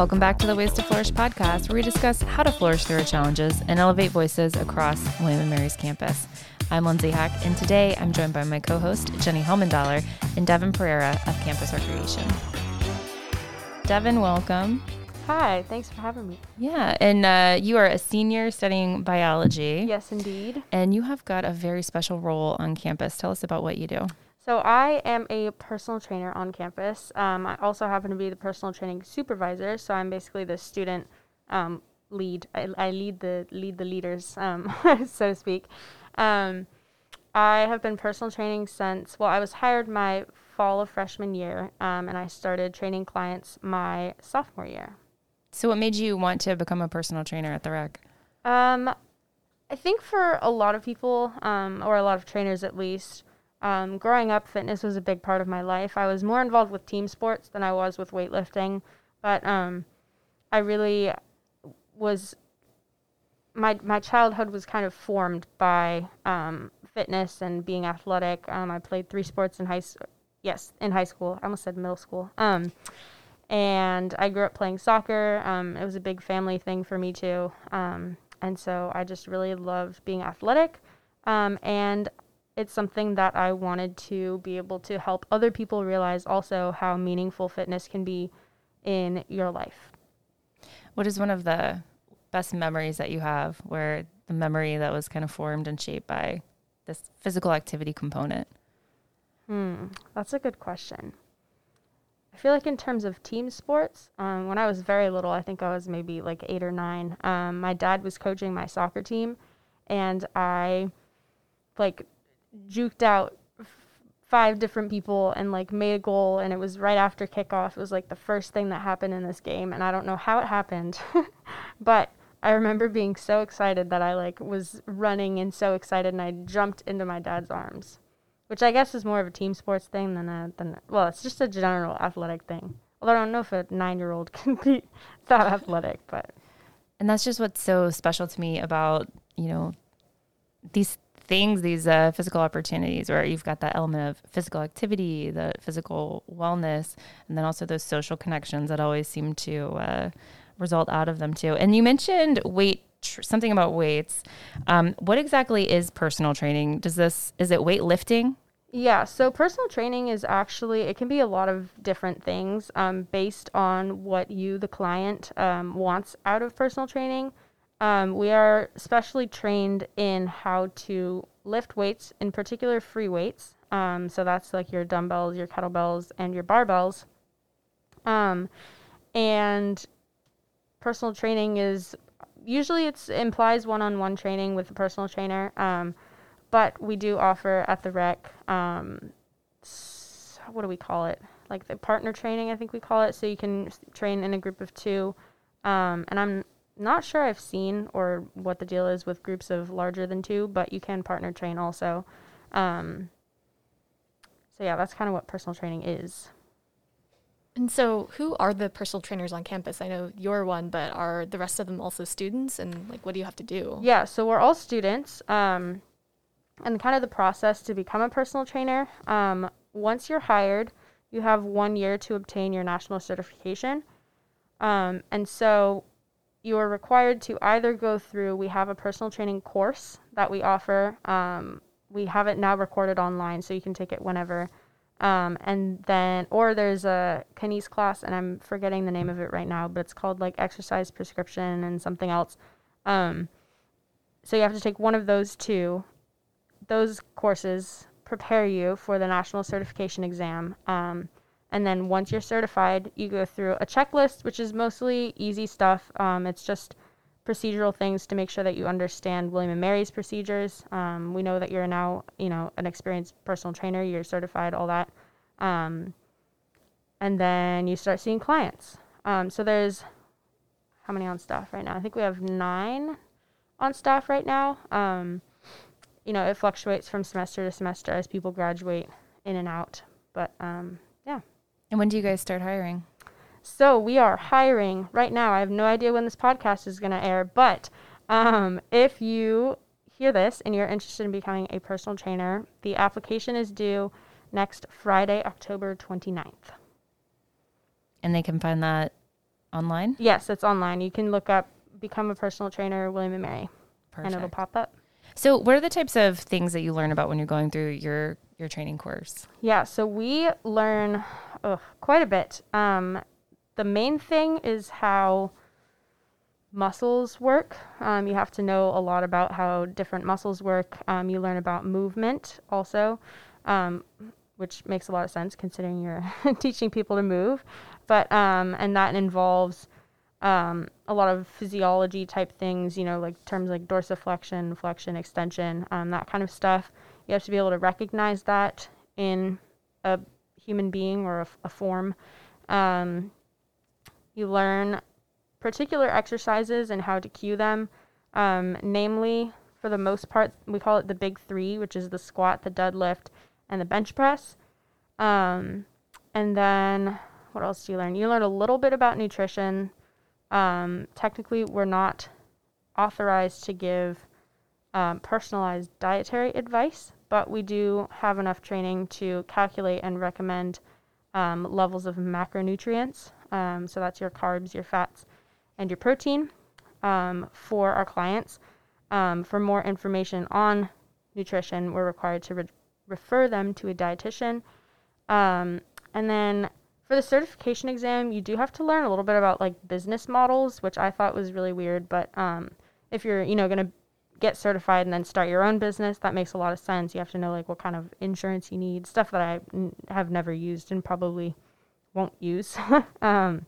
Welcome back to the Ways to Flourish podcast, where we discuss how to flourish through our challenges and elevate voices across William Mary's campus. I'm Lindsay Heck, and today I'm joined by my co host, Jenny Helmandaller, and Devin Pereira of Campus Recreation. Devin, welcome. Hi, thanks for having me. Yeah, and uh, you are a senior studying biology. Yes, indeed. And you have got a very special role on campus. Tell us about what you do. So, I am a personal trainer on campus. Um, I also happen to be the personal training supervisor. So, I'm basically the student um, lead. I, I, lead the lead the leaders, um, so to speak. Um, I have been personal training since, well, I was hired my fall of freshman year, um, and I started training clients my sophomore year. So, what made you want to become a personal trainer at the rec? Um, I think for a lot of people, um, or a lot of trainers at least, um, growing up, fitness was a big part of my life. I was more involved with team sports than I was with weightlifting, but um, I really was. My my childhood was kind of formed by um, fitness and being athletic. Um, I played three sports in high school yes, in high school. I almost said middle school. Um, and I grew up playing soccer. Um, it was a big family thing for me too. And so I just really loved being athletic. And it's something that I wanted to be able to help other people realize also how meaningful fitness can be in your life. What is one of the best memories that you have where the memory that was kind of formed and shaped by this physical activity component? Hmm, that's a good question. I feel like in terms of team sports, um, when I was very little, I think I was maybe like eight or nine. Um, my dad was coaching my soccer team, and I like juked out five different people and like made a goal, and it was right after kickoff. It was like the first thing that happened in this game, and I don't know how it happened, but I remember being so excited that I like was running and so excited, and I jumped into my dad's arms which I guess is more of a team sports thing than a than well, it's just a general athletic thing. Although I don't know if a nine year old can be that athletic, but and that's just what's so special to me about you know these things, these uh, physical opportunities, where you've got that element of physical activity, the physical wellness, and then also those social connections that always seem to uh, result out of them too. And you mentioned weight tr- something about weights. Um, what exactly is personal training? Does this is it weightlifting? Yeah, so personal training is actually it can be a lot of different things um, based on what you, the client, um, wants out of personal training. Um, we are specially trained in how to lift weights, in particular free weights. Um, so that's like your dumbbells, your kettlebells, and your barbells. Um, and personal training is usually it's implies one-on-one training with a personal trainer. Um, but we do offer at the rec. Um, what do we call it? Like the partner training, I think we call it. So you can train in a group of two. Um, and I'm not sure I've seen or what the deal is with groups of larger than two, but you can partner train also. Um, so yeah, that's kind of what personal training is. And so, who are the personal trainers on campus? I know you're one, but are the rest of them also students? And like, what do you have to do? Yeah, so we're all students. Um, and kind of the process to become a personal trainer. Um, once you're hired, you have one year to obtain your national certification. Um, and so you are required to either go through, we have a personal training course that we offer. Um, we have it now recorded online, so you can take it whenever. Um, and then, or there's a Kines class, and I'm forgetting the name of it right now, but it's called like exercise prescription and something else. Um, so you have to take one of those two. Those courses prepare you for the national certification exam. Um, and then once you're certified, you go through a checklist, which is mostly easy stuff. Um, it's just procedural things to make sure that you understand William and Mary's procedures. Um, we know that you're now, you know, an experienced personal trainer. You're certified, all that. Um, and then you start seeing clients. Um, so there's how many on staff right now? I think we have nine on staff right now. Um, you know, it fluctuates from semester to semester as people graduate in and out. But um, yeah. And when do you guys start hiring? So we are hiring right now. I have no idea when this podcast is going to air, but um, if you hear this and you're interested in becoming a personal trainer, the application is due next Friday, October 29th. And they can find that online? Yes, it's online. You can look up become a personal trainer, William and Mary, Perfect. and it'll pop up. So, what are the types of things that you learn about when you're going through your your training course? Yeah, so we learn ugh, quite a bit. Um, the main thing is how muscles work. Um, you have to know a lot about how different muscles work. Um, you learn about movement also, um, which makes a lot of sense considering you're teaching people to move. But um, and that involves um, a lot of physiology type things. You know, like terms like dorsiflexion, flexion, extension, um, that kind of stuff. You have to be able to recognize that in a human being or a, a form. Um, you learn particular exercises and how to cue them. Um, namely, for the most part, we call it the big three, which is the squat, the deadlift, and the bench press. Um, and then what else do you learn? You learn a little bit about nutrition. Um, technically, we're not authorized to give um, personalized dietary advice, but we do have enough training to calculate and recommend um, levels of macronutrients. Um, so that's your carbs, your fats, and your protein um, for our clients. Um, for more information on nutrition, we're required to re- refer them to a dietitian. Um, and then for the certification exam, you do have to learn a little bit about like business models, which I thought was really weird. But um, if you're, you know, going to get certified and then start your own business, that makes a lot of sense. You have to know like what kind of insurance you need, stuff that I n- have never used and probably won't use. um,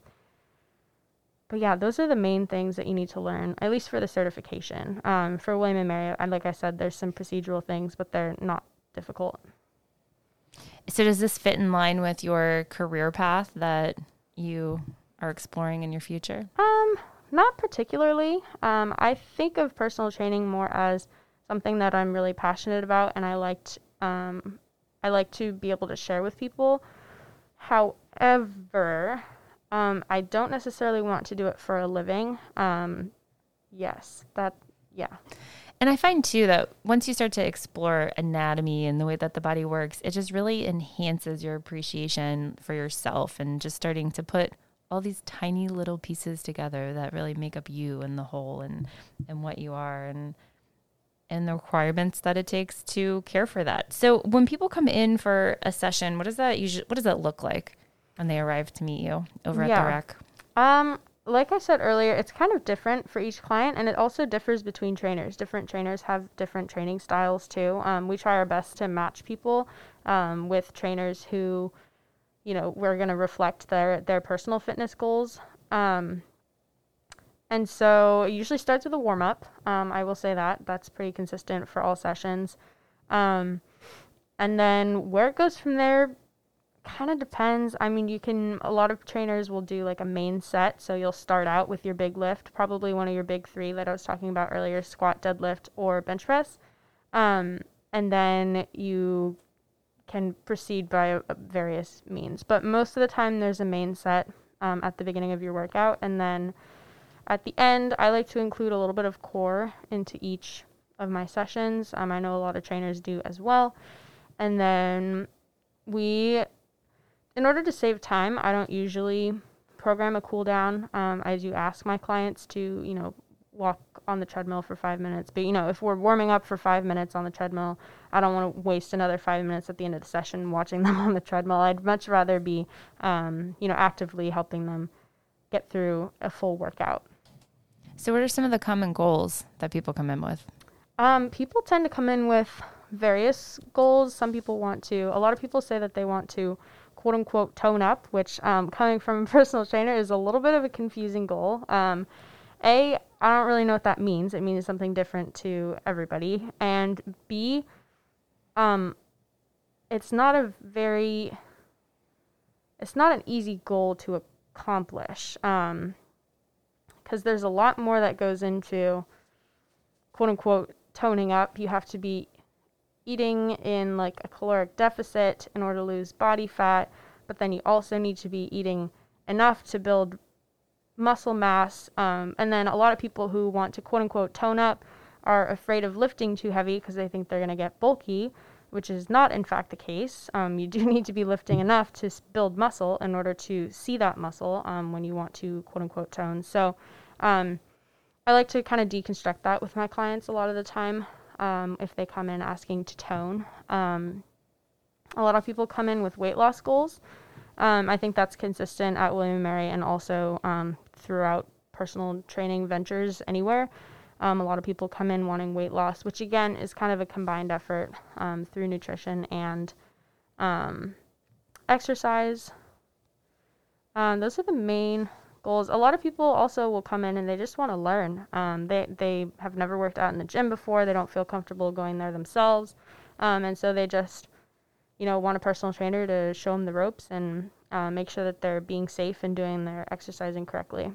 but yeah, those are the main things that you need to learn, at least for the certification. Um, for William and Mary, I, like I said, there's some procedural things, but they're not difficult. So, does this fit in line with your career path that you are exploring in your future? Um, not particularly. Um, I think of personal training more as something that I'm really passionate about, and I liked um, I like to be able to share with people. However, um, I don't necessarily want to do it for a living. Um, yes, that yeah. And I find too that once you start to explore anatomy and the way that the body works, it just really enhances your appreciation for yourself and just starting to put all these tiny little pieces together that really make up you and the whole and and what you are and and the requirements that it takes to care for that. So when people come in for a session, what does that usually what does that look like when they arrive to meet you over Yeah. at the rec? Um, like I said earlier, it's kind of different for each client, and it also differs between trainers. Different trainers have different training styles too. Um, we try our best to match people um, with trainers who, you know, we're going to reflect their their personal fitness goals. Um, and so it usually starts with a warm up. Um, I will say that that's pretty consistent for all sessions. Um, and then where it goes from there kind of depends. I mean, you can, a lot of trainers will do like a main set. So you'll start out with your big lift, probably one of your big three that I was talking about earlier squat, deadlift, or bench press. Um, and then you can proceed by uh, various means. But most of the time, there's a main set um, at the beginning of your workout. And then at the end, I like to include a little bit of core into each of my sessions. Um, I know a lot of trainers do as well. And then we in order to save time, I don't usually program a cool down. Um, I do ask my clients to, you know, walk on the treadmill for five minutes. But, you know, if we're warming up for five minutes on the treadmill, I don't want to waste another five minutes at the end of the session watching them on the treadmill. I'd much rather be, um, you know, actively helping them get through a full workout. So what are some of the common goals that people come in with? Um, people tend to come in with various goals. Some people want to, a lot of people say that they want to quote unquote tone up, which um, coming from a personal trainer is a little bit of a confusing goal. Um, a, I don't really know what that means. It means something different to everybody. And B, um, it's not a very, it's not an easy goal to accomplish. Um, because there's a lot more that goes into quote unquote toning up. You have to be eating in like a caloric deficit in order to lose body fat, but then you also need to be eating enough to build muscle mass. Um, and then a lot of people who want to quote unquote tone up are afraid of lifting too heavy because they think they're going to get bulky. which is not in fact the case. Um, you do need to be lifting enough to build muscle in order to see that muscle um, when you want to quote unquote tone. So um, I like to kind of deconstruct that with my clients a lot of the time um, if they come in asking to tone. Um, a lot of people come in with weight loss goals. Um, I think that's consistent at William & Mary and also throughout personal training ventures anywhere. Um, a lot of people come in wanting weight loss, which again is kind of a combined effort um, through nutrition and um, exercise. Um, those are the main goals. A lot of people also will come in and they just want to learn. Um, they they have never worked out in the gym before. They don't feel comfortable going there themselves, um, and so they just you know want a personal trainer to show them the ropes and uh, make sure that they're being safe and doing their exercising correctly.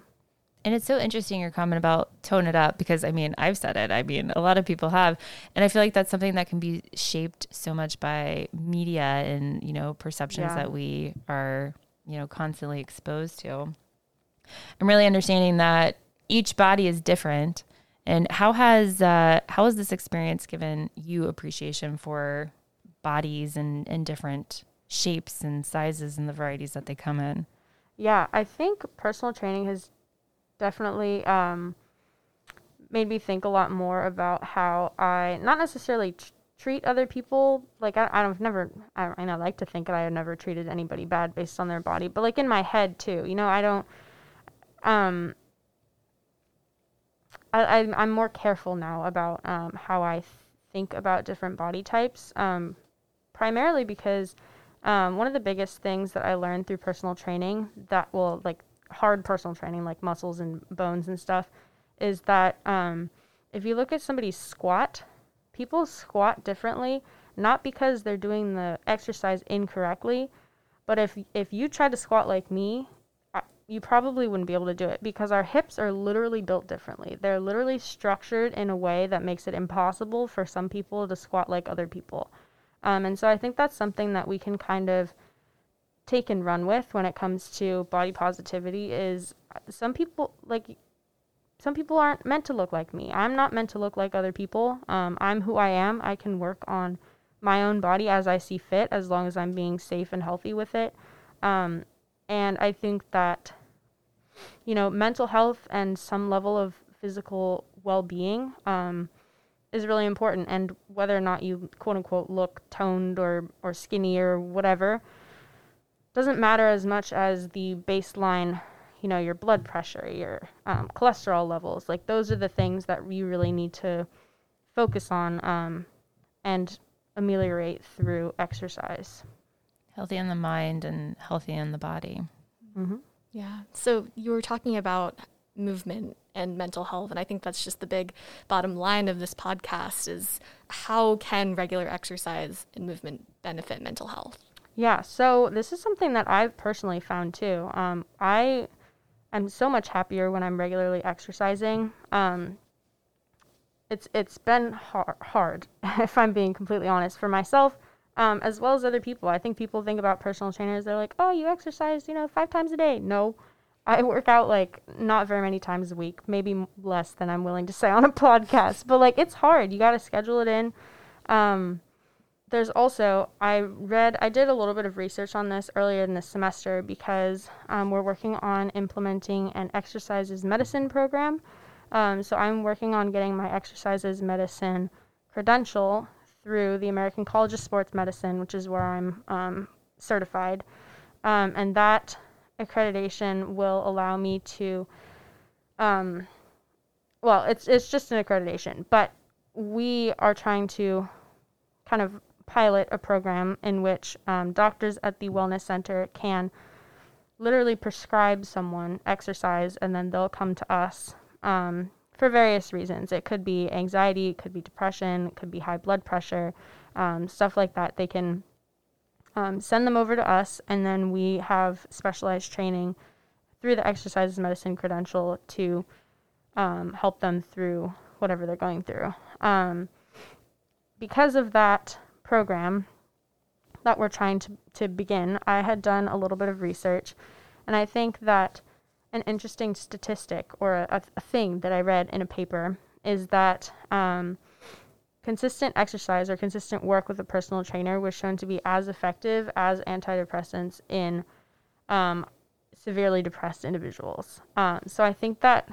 And it's so interesting your comment about tone it up because I mean, I've said it. I mean, a lot of people have. And I feel like that's something that can be shaped so much by media and, you know, perceptions yeah. that we are, you know, constantly exposed to. I'm really understanding that each body is different. And how has uh, how has this experience given you appreciation for bodies and, and different shapes and sizes and the varieties that they come in? Yeah, I think personal training has definitely um, made me think a lot more about how I not necessarily t- treat other people. Like I, I've never, I, I like to think that I have never treated anybody bad based on their body, but like in my head too. You know, I don't. Um, I, I'm more careful now about um, how I think about different body types. Um, primarily because um, one of the biggest things that I learned through personal training that will like hard personal training like muscles and bones and stuff is that um, if you look at somebody's squat, people squat differently, not because they're doing the exercise incorrectly, but if if you tried to squat like me, you probably wouldn't be able to do it because our hips are literally built differently. They're literally structured in a way that makes it impossible for some people to squat like other people. Um, and so I think that's something that we can kind of take and run with when it comes to body positivity is some people like some people aren't meant to look like me. I'm not meant to look like other people. Um, I'm who I am. I can work on my own body as I see fit, as long as I'm being safe and healthy with it. Um, and I think that, you know, mental health and some level of physical well being um, is really important. And whether or not you, quote unquote, look toned or, or skinny or whatever, doesn't matter as much as the baseline you know your blood pressure your um, cholesterol levels like those are the things that you really need to focus on um, and ameliorate through exercise healthy in the mind and healthy in the body mm-hmm. yeah so you were talking about movement and mental health and i think that's just the big bottom line of this podcast is how can regular exercise and movement benefit mental health yeah, so this is something that I've personally found too. Um, I am so much happier when I'm regularly exercising. Um, it's it's been hard, hard, if I'm being completely honest, for myself um, as well as other people. I think people think about personal trainers. They're like, "Oh, you exercise, you know, five times a day." No, I work out like not very many times a week, maybe less than I'm willing to say on a podcast. But like, it's hard. You got to schedule it in. Um, there's also I read I did a little bit of research on this earlier in the semester because um, we're working on implementing an Exercise is Medicine program. Um, so I'm working on getting my Exercise is Medicine credential through the American College of Sports Medicine, which is where I'm um, certified, um, and that accreditation will allow me to. Um, well, it's it's just an accreditation, but we are trying to kind of pilot a program in which um, doctors at the wellness center can literally prescribe someone exercise and then they'll come to us um, for various reasons. It could be anxiety, it could be depression, it could be high blood pressure, um, stuff like that. They can um, send them over to us, and then we have specialized training through the Exercise is Medicine credential to um, help them through whatever they're going through. Um, because of that, program that we're trying to, to begin, I had done a little bit of research, and I think that an interesting statistic or a, a thing that I read in a paper is that um, consistent exercise or consistent work with a personal trainer was shown to be as effective as antidepressants in um, severely depressed individuals. Um, so I think that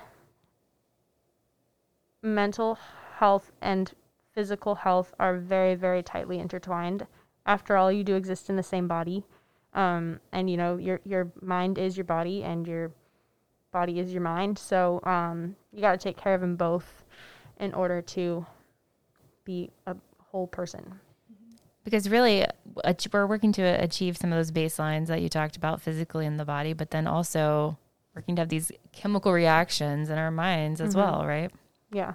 mental health and physical health are very, very tightly intertwined. After all, you do exist in the same body. Um, and you know, your your mind is your body and your body is your mind. So um, you got to take care of them both in order to be a whole person. Because really, we're working to achieve some of those baselines that you talked about physically in the body, but then also working to have these chemical reactions in our minds as mm-hmm. well, right? Yeah.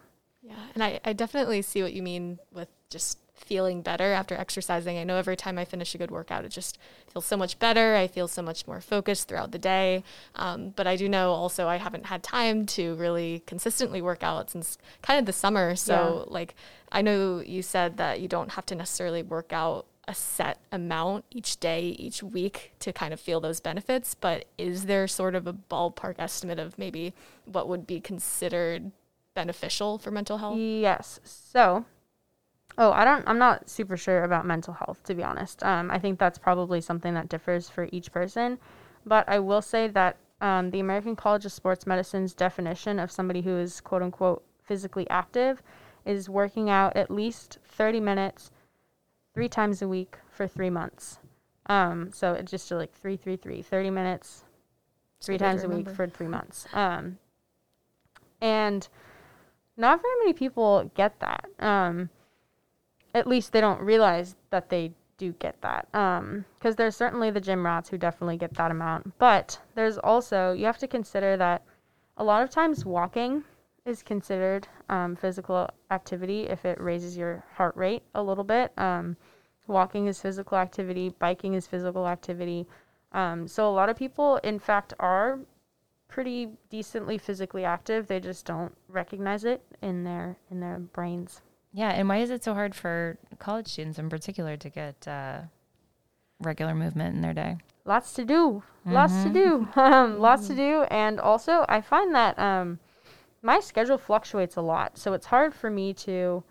Yeah. And I, I definitely see what you mean with just feeling better after exercising. I know every time I finish a good workout, it just feels so much better. I feel so much more focused throughout the day. Um, but I do know also I haven't had time to really consistently work out since kind of the summer. So, yeah. like, I know you said that you don't have to necessarily work out a set amount each day, each week to kind of feel those benefits. But is there sort of a ballpark estimate of maybe what would be considered beneficial for mental health? Yes. So, Oh, I don't. I'm not super sure about mental health, to be honest. Um, I think that's probably something that differs for each person. But I will say that um, the American College of Sports Medicine's definition of somebody who is quote unquote physically active is working out at least 30 minutes three times a week for three months. Um, so it's just like three, three, three, 30 minutes three times a week for three months. Um, and not very many people get that. Um, at least they don't realize that they do get that. Um, because there's certainly the gym rats who definitely get that amount, but there's also you have to consider that a lot of times walking is considered um, physical activity if it raises your heart rate a little bit. Um, walking is physical activity, biking is physical activity. Um, so a lot of people, in fact, are pretty decently physically active. They just don't recognize it in their in their brains. Yeah, and why is it so hard for college students in particular to get uh, regular movement in their day? Lots to do. Mm-hmm. Lots to do. Um, lots to do. And also, I find that um, my schedule fluctuates a lot. So it's hard for me to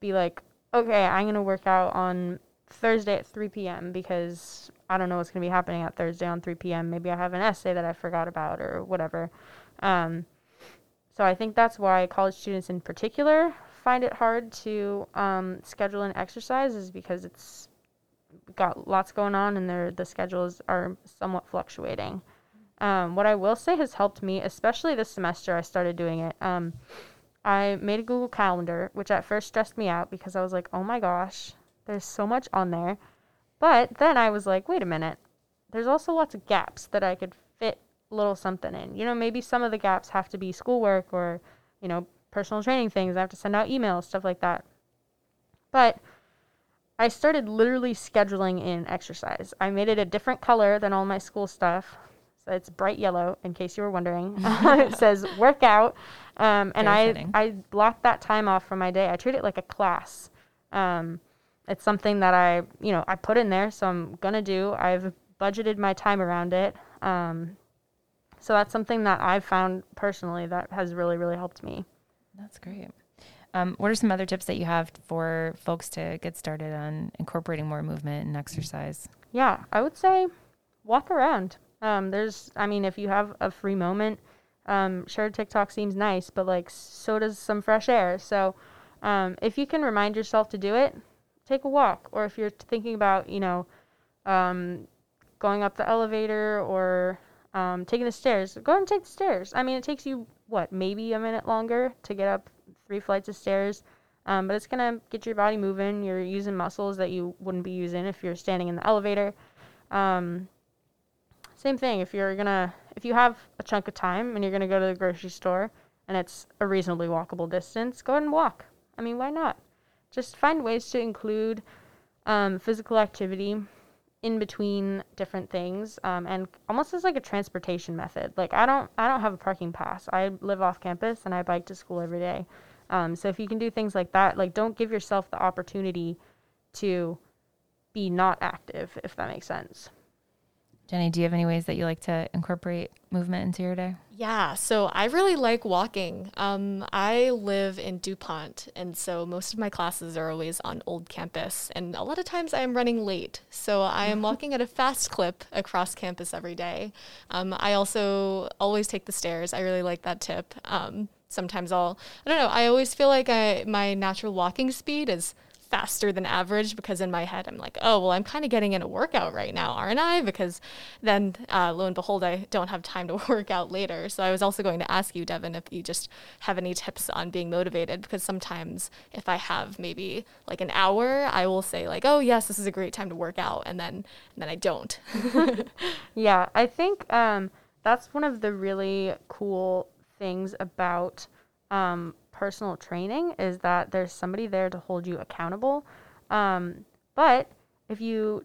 be like, okay, I'm going to work out on Thursday at 3 p.m. because I don't know what's going to be happening at Thursday on 3 p.m. Maybe I have an essay that I forgot about or whatever. Um, so I think that's why college students in particular find it hard to um, schedule an exercise is because it's got lots going on and their the schedules are somewhat fluctuating. Um, what I will say has helped me, especially this semester, I started doing it. Um, I made a Google Calendar, which at first stressed me out because I was like, oh my gosh, there's so much on there. But then I was like, wait a minute, there's also lots of gaps that I could fit a little something in. You know, maybe some of the gaps have to be schoolwork or, you know, personal training things. I have to send out emails, stuff like that. But I started literally scheduling in exercise. I made it a different color than all my school stuff. So it's bright yellow, in case you were wondering. it says workout. Um, and I, I blocked that time off from my day. I treat it like a class. Um, it's something that I, you know, I put in there, so I'm going to do. I've budgeted my time around it. Um, so that's something that I've found personally that has really, really helped me. That's great. Um, what are some other tips that you have for folks to get started on incorporating more movement and exercise? Yeah, I would say walk around. Um, there's, I mean, if you have a free moment, um, sure, TikTok seems nice, but like so does some fresh air. So um, if you can remind yourself to do it, take a walk. Or if you're thinking about, you know, um, going up the elevator or um, taking the stairs, go and take the stairs. I mean, it takes you what maybe a minute longer to get up three flights of stairs. Um, but it's gonna get your body moving. You're using muscles that you wouldn't be using if you're standing in the elevator. Um, same thing. If you're gonna, if you have a chunk of time and you're gonna go to the grocery store and it's a reasonably walkable distance, go ahead and walk. I mean, why not? Just find ways to include um, physical activity in between different things um, and almost as like a transportation method. Like i don't i don't have a parking pass. I live off campus and i bike to school every day. Um, so if you can do things like that like don't give yourself the opportunity to be not active if that makes sense Jenny, do you have any ways that you like to incorporate movement into your day? Yeah, so I really like walking. Um, I live in DuPont, and so most of my classes are always on old campus, and a lot of times I am running late. So I am walking at a fast clip across campus every day. Um, I also always take the stairs. I really like that tip. Um, sometimes I'll, I don't know, I always feel like I, my natural walking speed is faster than average because in my head I'm like, oh, well, I'm kind of getting in a workout right now, aren't I? Because then uh, lo and behold, I don't have time to work out later. So I was also going to ask you, Devin, if you just have any tips on being motivated because sometimes if I have maybe like an hour, I will say like, oh yes, this is a great time to work out, and then and then I don't. yeah, I think um, that's one of the really cool things about um, personal training is that there's somebody there to hold you accountable. Um, but if you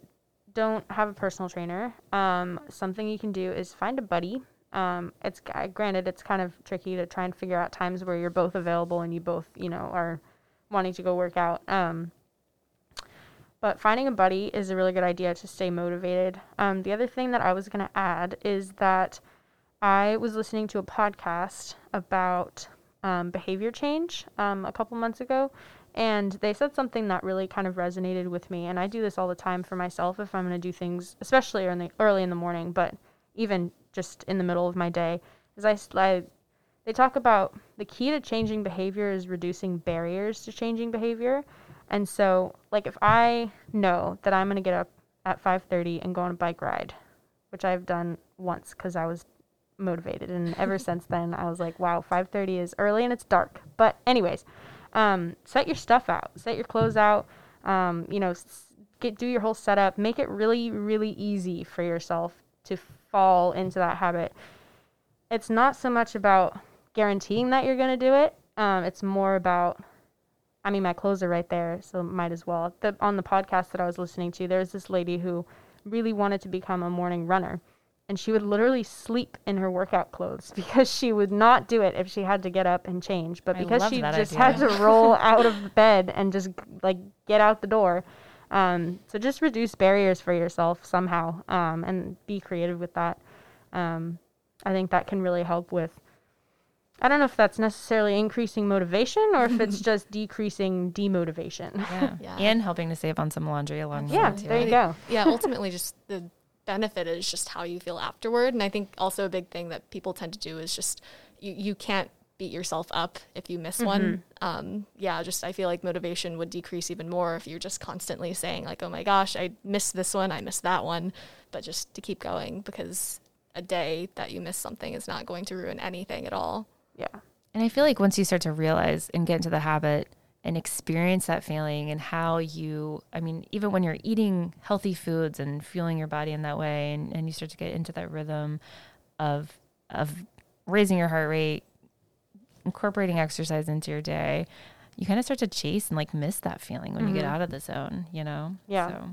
don't have a personal trainer, um, something you can do is find a buddy. Um, it's granted it's kind of tricky to try and figure out times where you're both available and you both you know are wanting to go work out. Um, but finding a buddy is a really good idea to stay motivated. Um, the other thing that I was going to add is that I was listening to a podcast about um, behavior change um, a couple months ago, and they said something that really kind of resonated with me. And I do this all the time for myself if I'm going to do things, especially the, early in the morning, but even just in the middle of my day. Is I, I they talk about the key to changing behavior is reducing barriers to changing behavior. And so, like if I know that I'm going to get up at 5:30 and go on a bike ride, which I've done once cuz I was motivated and ever since then I was like, wow, 5:30 is early and it's dark. But anyways, um, set your stuff out. Set your clothes out. Um, you know, get do your whole setup. Make it really really easy for yourself to fall into that habit. It's not so much about guaranteeing that you're going to do it. Um, it's more about I mean, my clothes are right there, so might as well. The, on the podcast that I was listening to, there's this lady who really wanted to become a morning runner and she would literally sleep in her workout clothes because she would not do it if she had to get up and change. But because she just idea. had to roll out of bed and just like get out the door. Um, so just reduce barriers for yourself somehow um, and be creative with that. Um, I think that can really help with. I don't know if that's necessarily increasing motivation or if it's just decreasing demotivation. Yeah. yeah. And helping to save on some laundry along the yeah, way. Yeah, there you go. Yeah, ultimately just the benefit is just how you feel afterward. And I think also a big thing that people tend to do is just you, you can't beat yourself up if you miss mm-hmm. one. Um, yeah, just I feel like motivation would decrease even more if you're just constantly saying like, "Oh my gosh, I missed this one, I missed that one," but just to keep going because a day that you miss something is not going to ruin anything at all. Yeah. And I feel like once you start to realize and get into the habit and experience that feeling and how you i mean even when you're eating healthy foods and fueling your body in that way and, and you start to get into that rhythm of of raising your heart rate incorporating exercise into your day you kind of start to chase and like miss that feeling when mm-hmm. you get mm-hmm. out of the zone you know yeah so.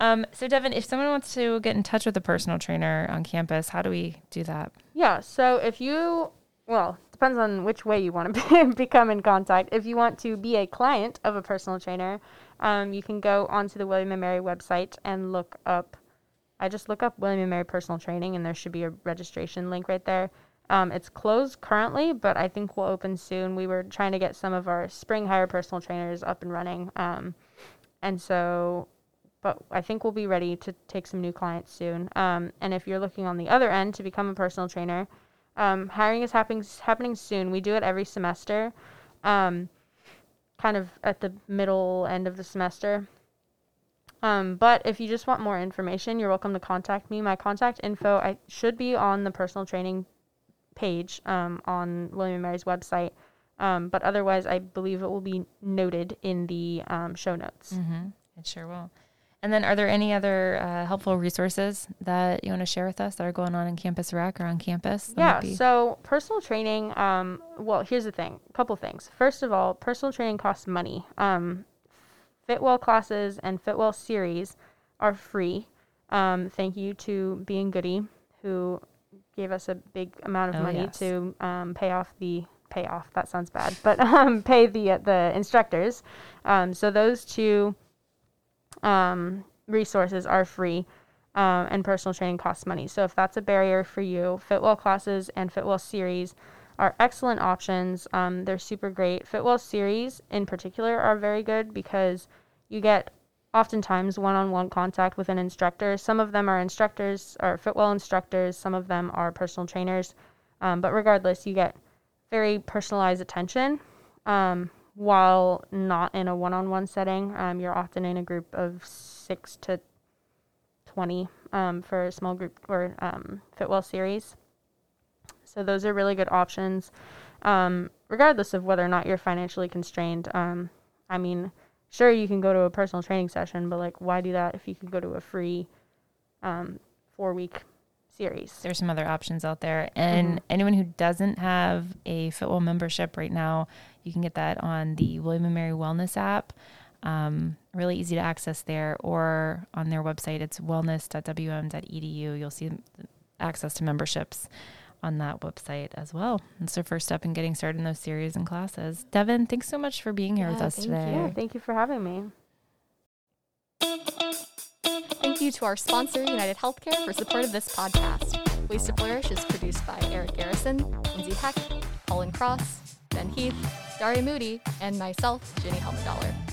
Um, so Devin, if someone wants to get in touch with a personal trainer on campus, how do we do that? Yeah. So if you well, depends on which way you want to become in contact. If you want to be a client of a personal trainer, um, you can go onto the William and Mary website and look up. I just look up William and Mary personal training, and there should be a registration link right there. Um, it's closed currently, but I think we'll open soon. We were trying to get some of our spring hire personal trainers up and running, um, and so, but I think we'll be ready to take some new clients soon. Um, and if you're looking on the other end to become a personal trainer, um, hiring is happening happening soon. We do it every semester, um, kind of at the middle end of the semester. Um, but if you just want more information, you're welcome to contact me. My contact info I should be on the personal training page um, on William and Mary's website. Um, but otherwise, I believe it will be noted in the um, show notes. Mm-hmm. It sure will. And then, are there any other uh, helpful resources that you want to share with us that are going on in Campus Rec or on campus? Yeah. So, personal training. Um, well, here's the thing. A couple things. First of all, personal training costs money. Um, Fitwell classes and Fitwell series are free. Um, thank you to Being Goody, who gave us a big amount of oh, money yes. to um, pay off the pay off. That sounds bad, but um, pay the uh, the instructors. Um, so those two um, resources are free. um, and personal training costs money. So if that's a barrier for you, Fitwell classes and Fitwell series are excellent options. Um, they're super great. Fitwell series in particular are very good because you get oftentimes one-on-one contact with an instructor. Some of them are instructors or Fitwell instructors. Some of them are personal trainers. Um, but regardless, you get very personalized attention. Um, while not in a one-on-one setting, um, you're often in a group of six to 20 um, for a small group or um, Fitwell series. So those are really good options, um, regardless of whether or not you're financially constrained. Um, I mean, sure, you can go to a personal training session, but like, why do that if you could go to a free um, four week series? There's some other options out there. And Mm-hmm. anyone who doesn't have a Fitwell membership right now, you can get that on the William and Mary Wellness app. Um, really easy to access there, or on their website, it's wellness.wm.edu. You'll see access to memberships on that website as well. It's our first step in getting started in those series and classes. Devin, thanks so much for being here with us thank today. Yeah, thank you for having me. Thank you to our sponsor, United Healthcare, for support of this podcast. Ways to Flourish is produced by Eric Garrison, Lindsay Heck, Colin Cross, Ben Heath, Daria Moody, and myself, Ginny Helmdollar.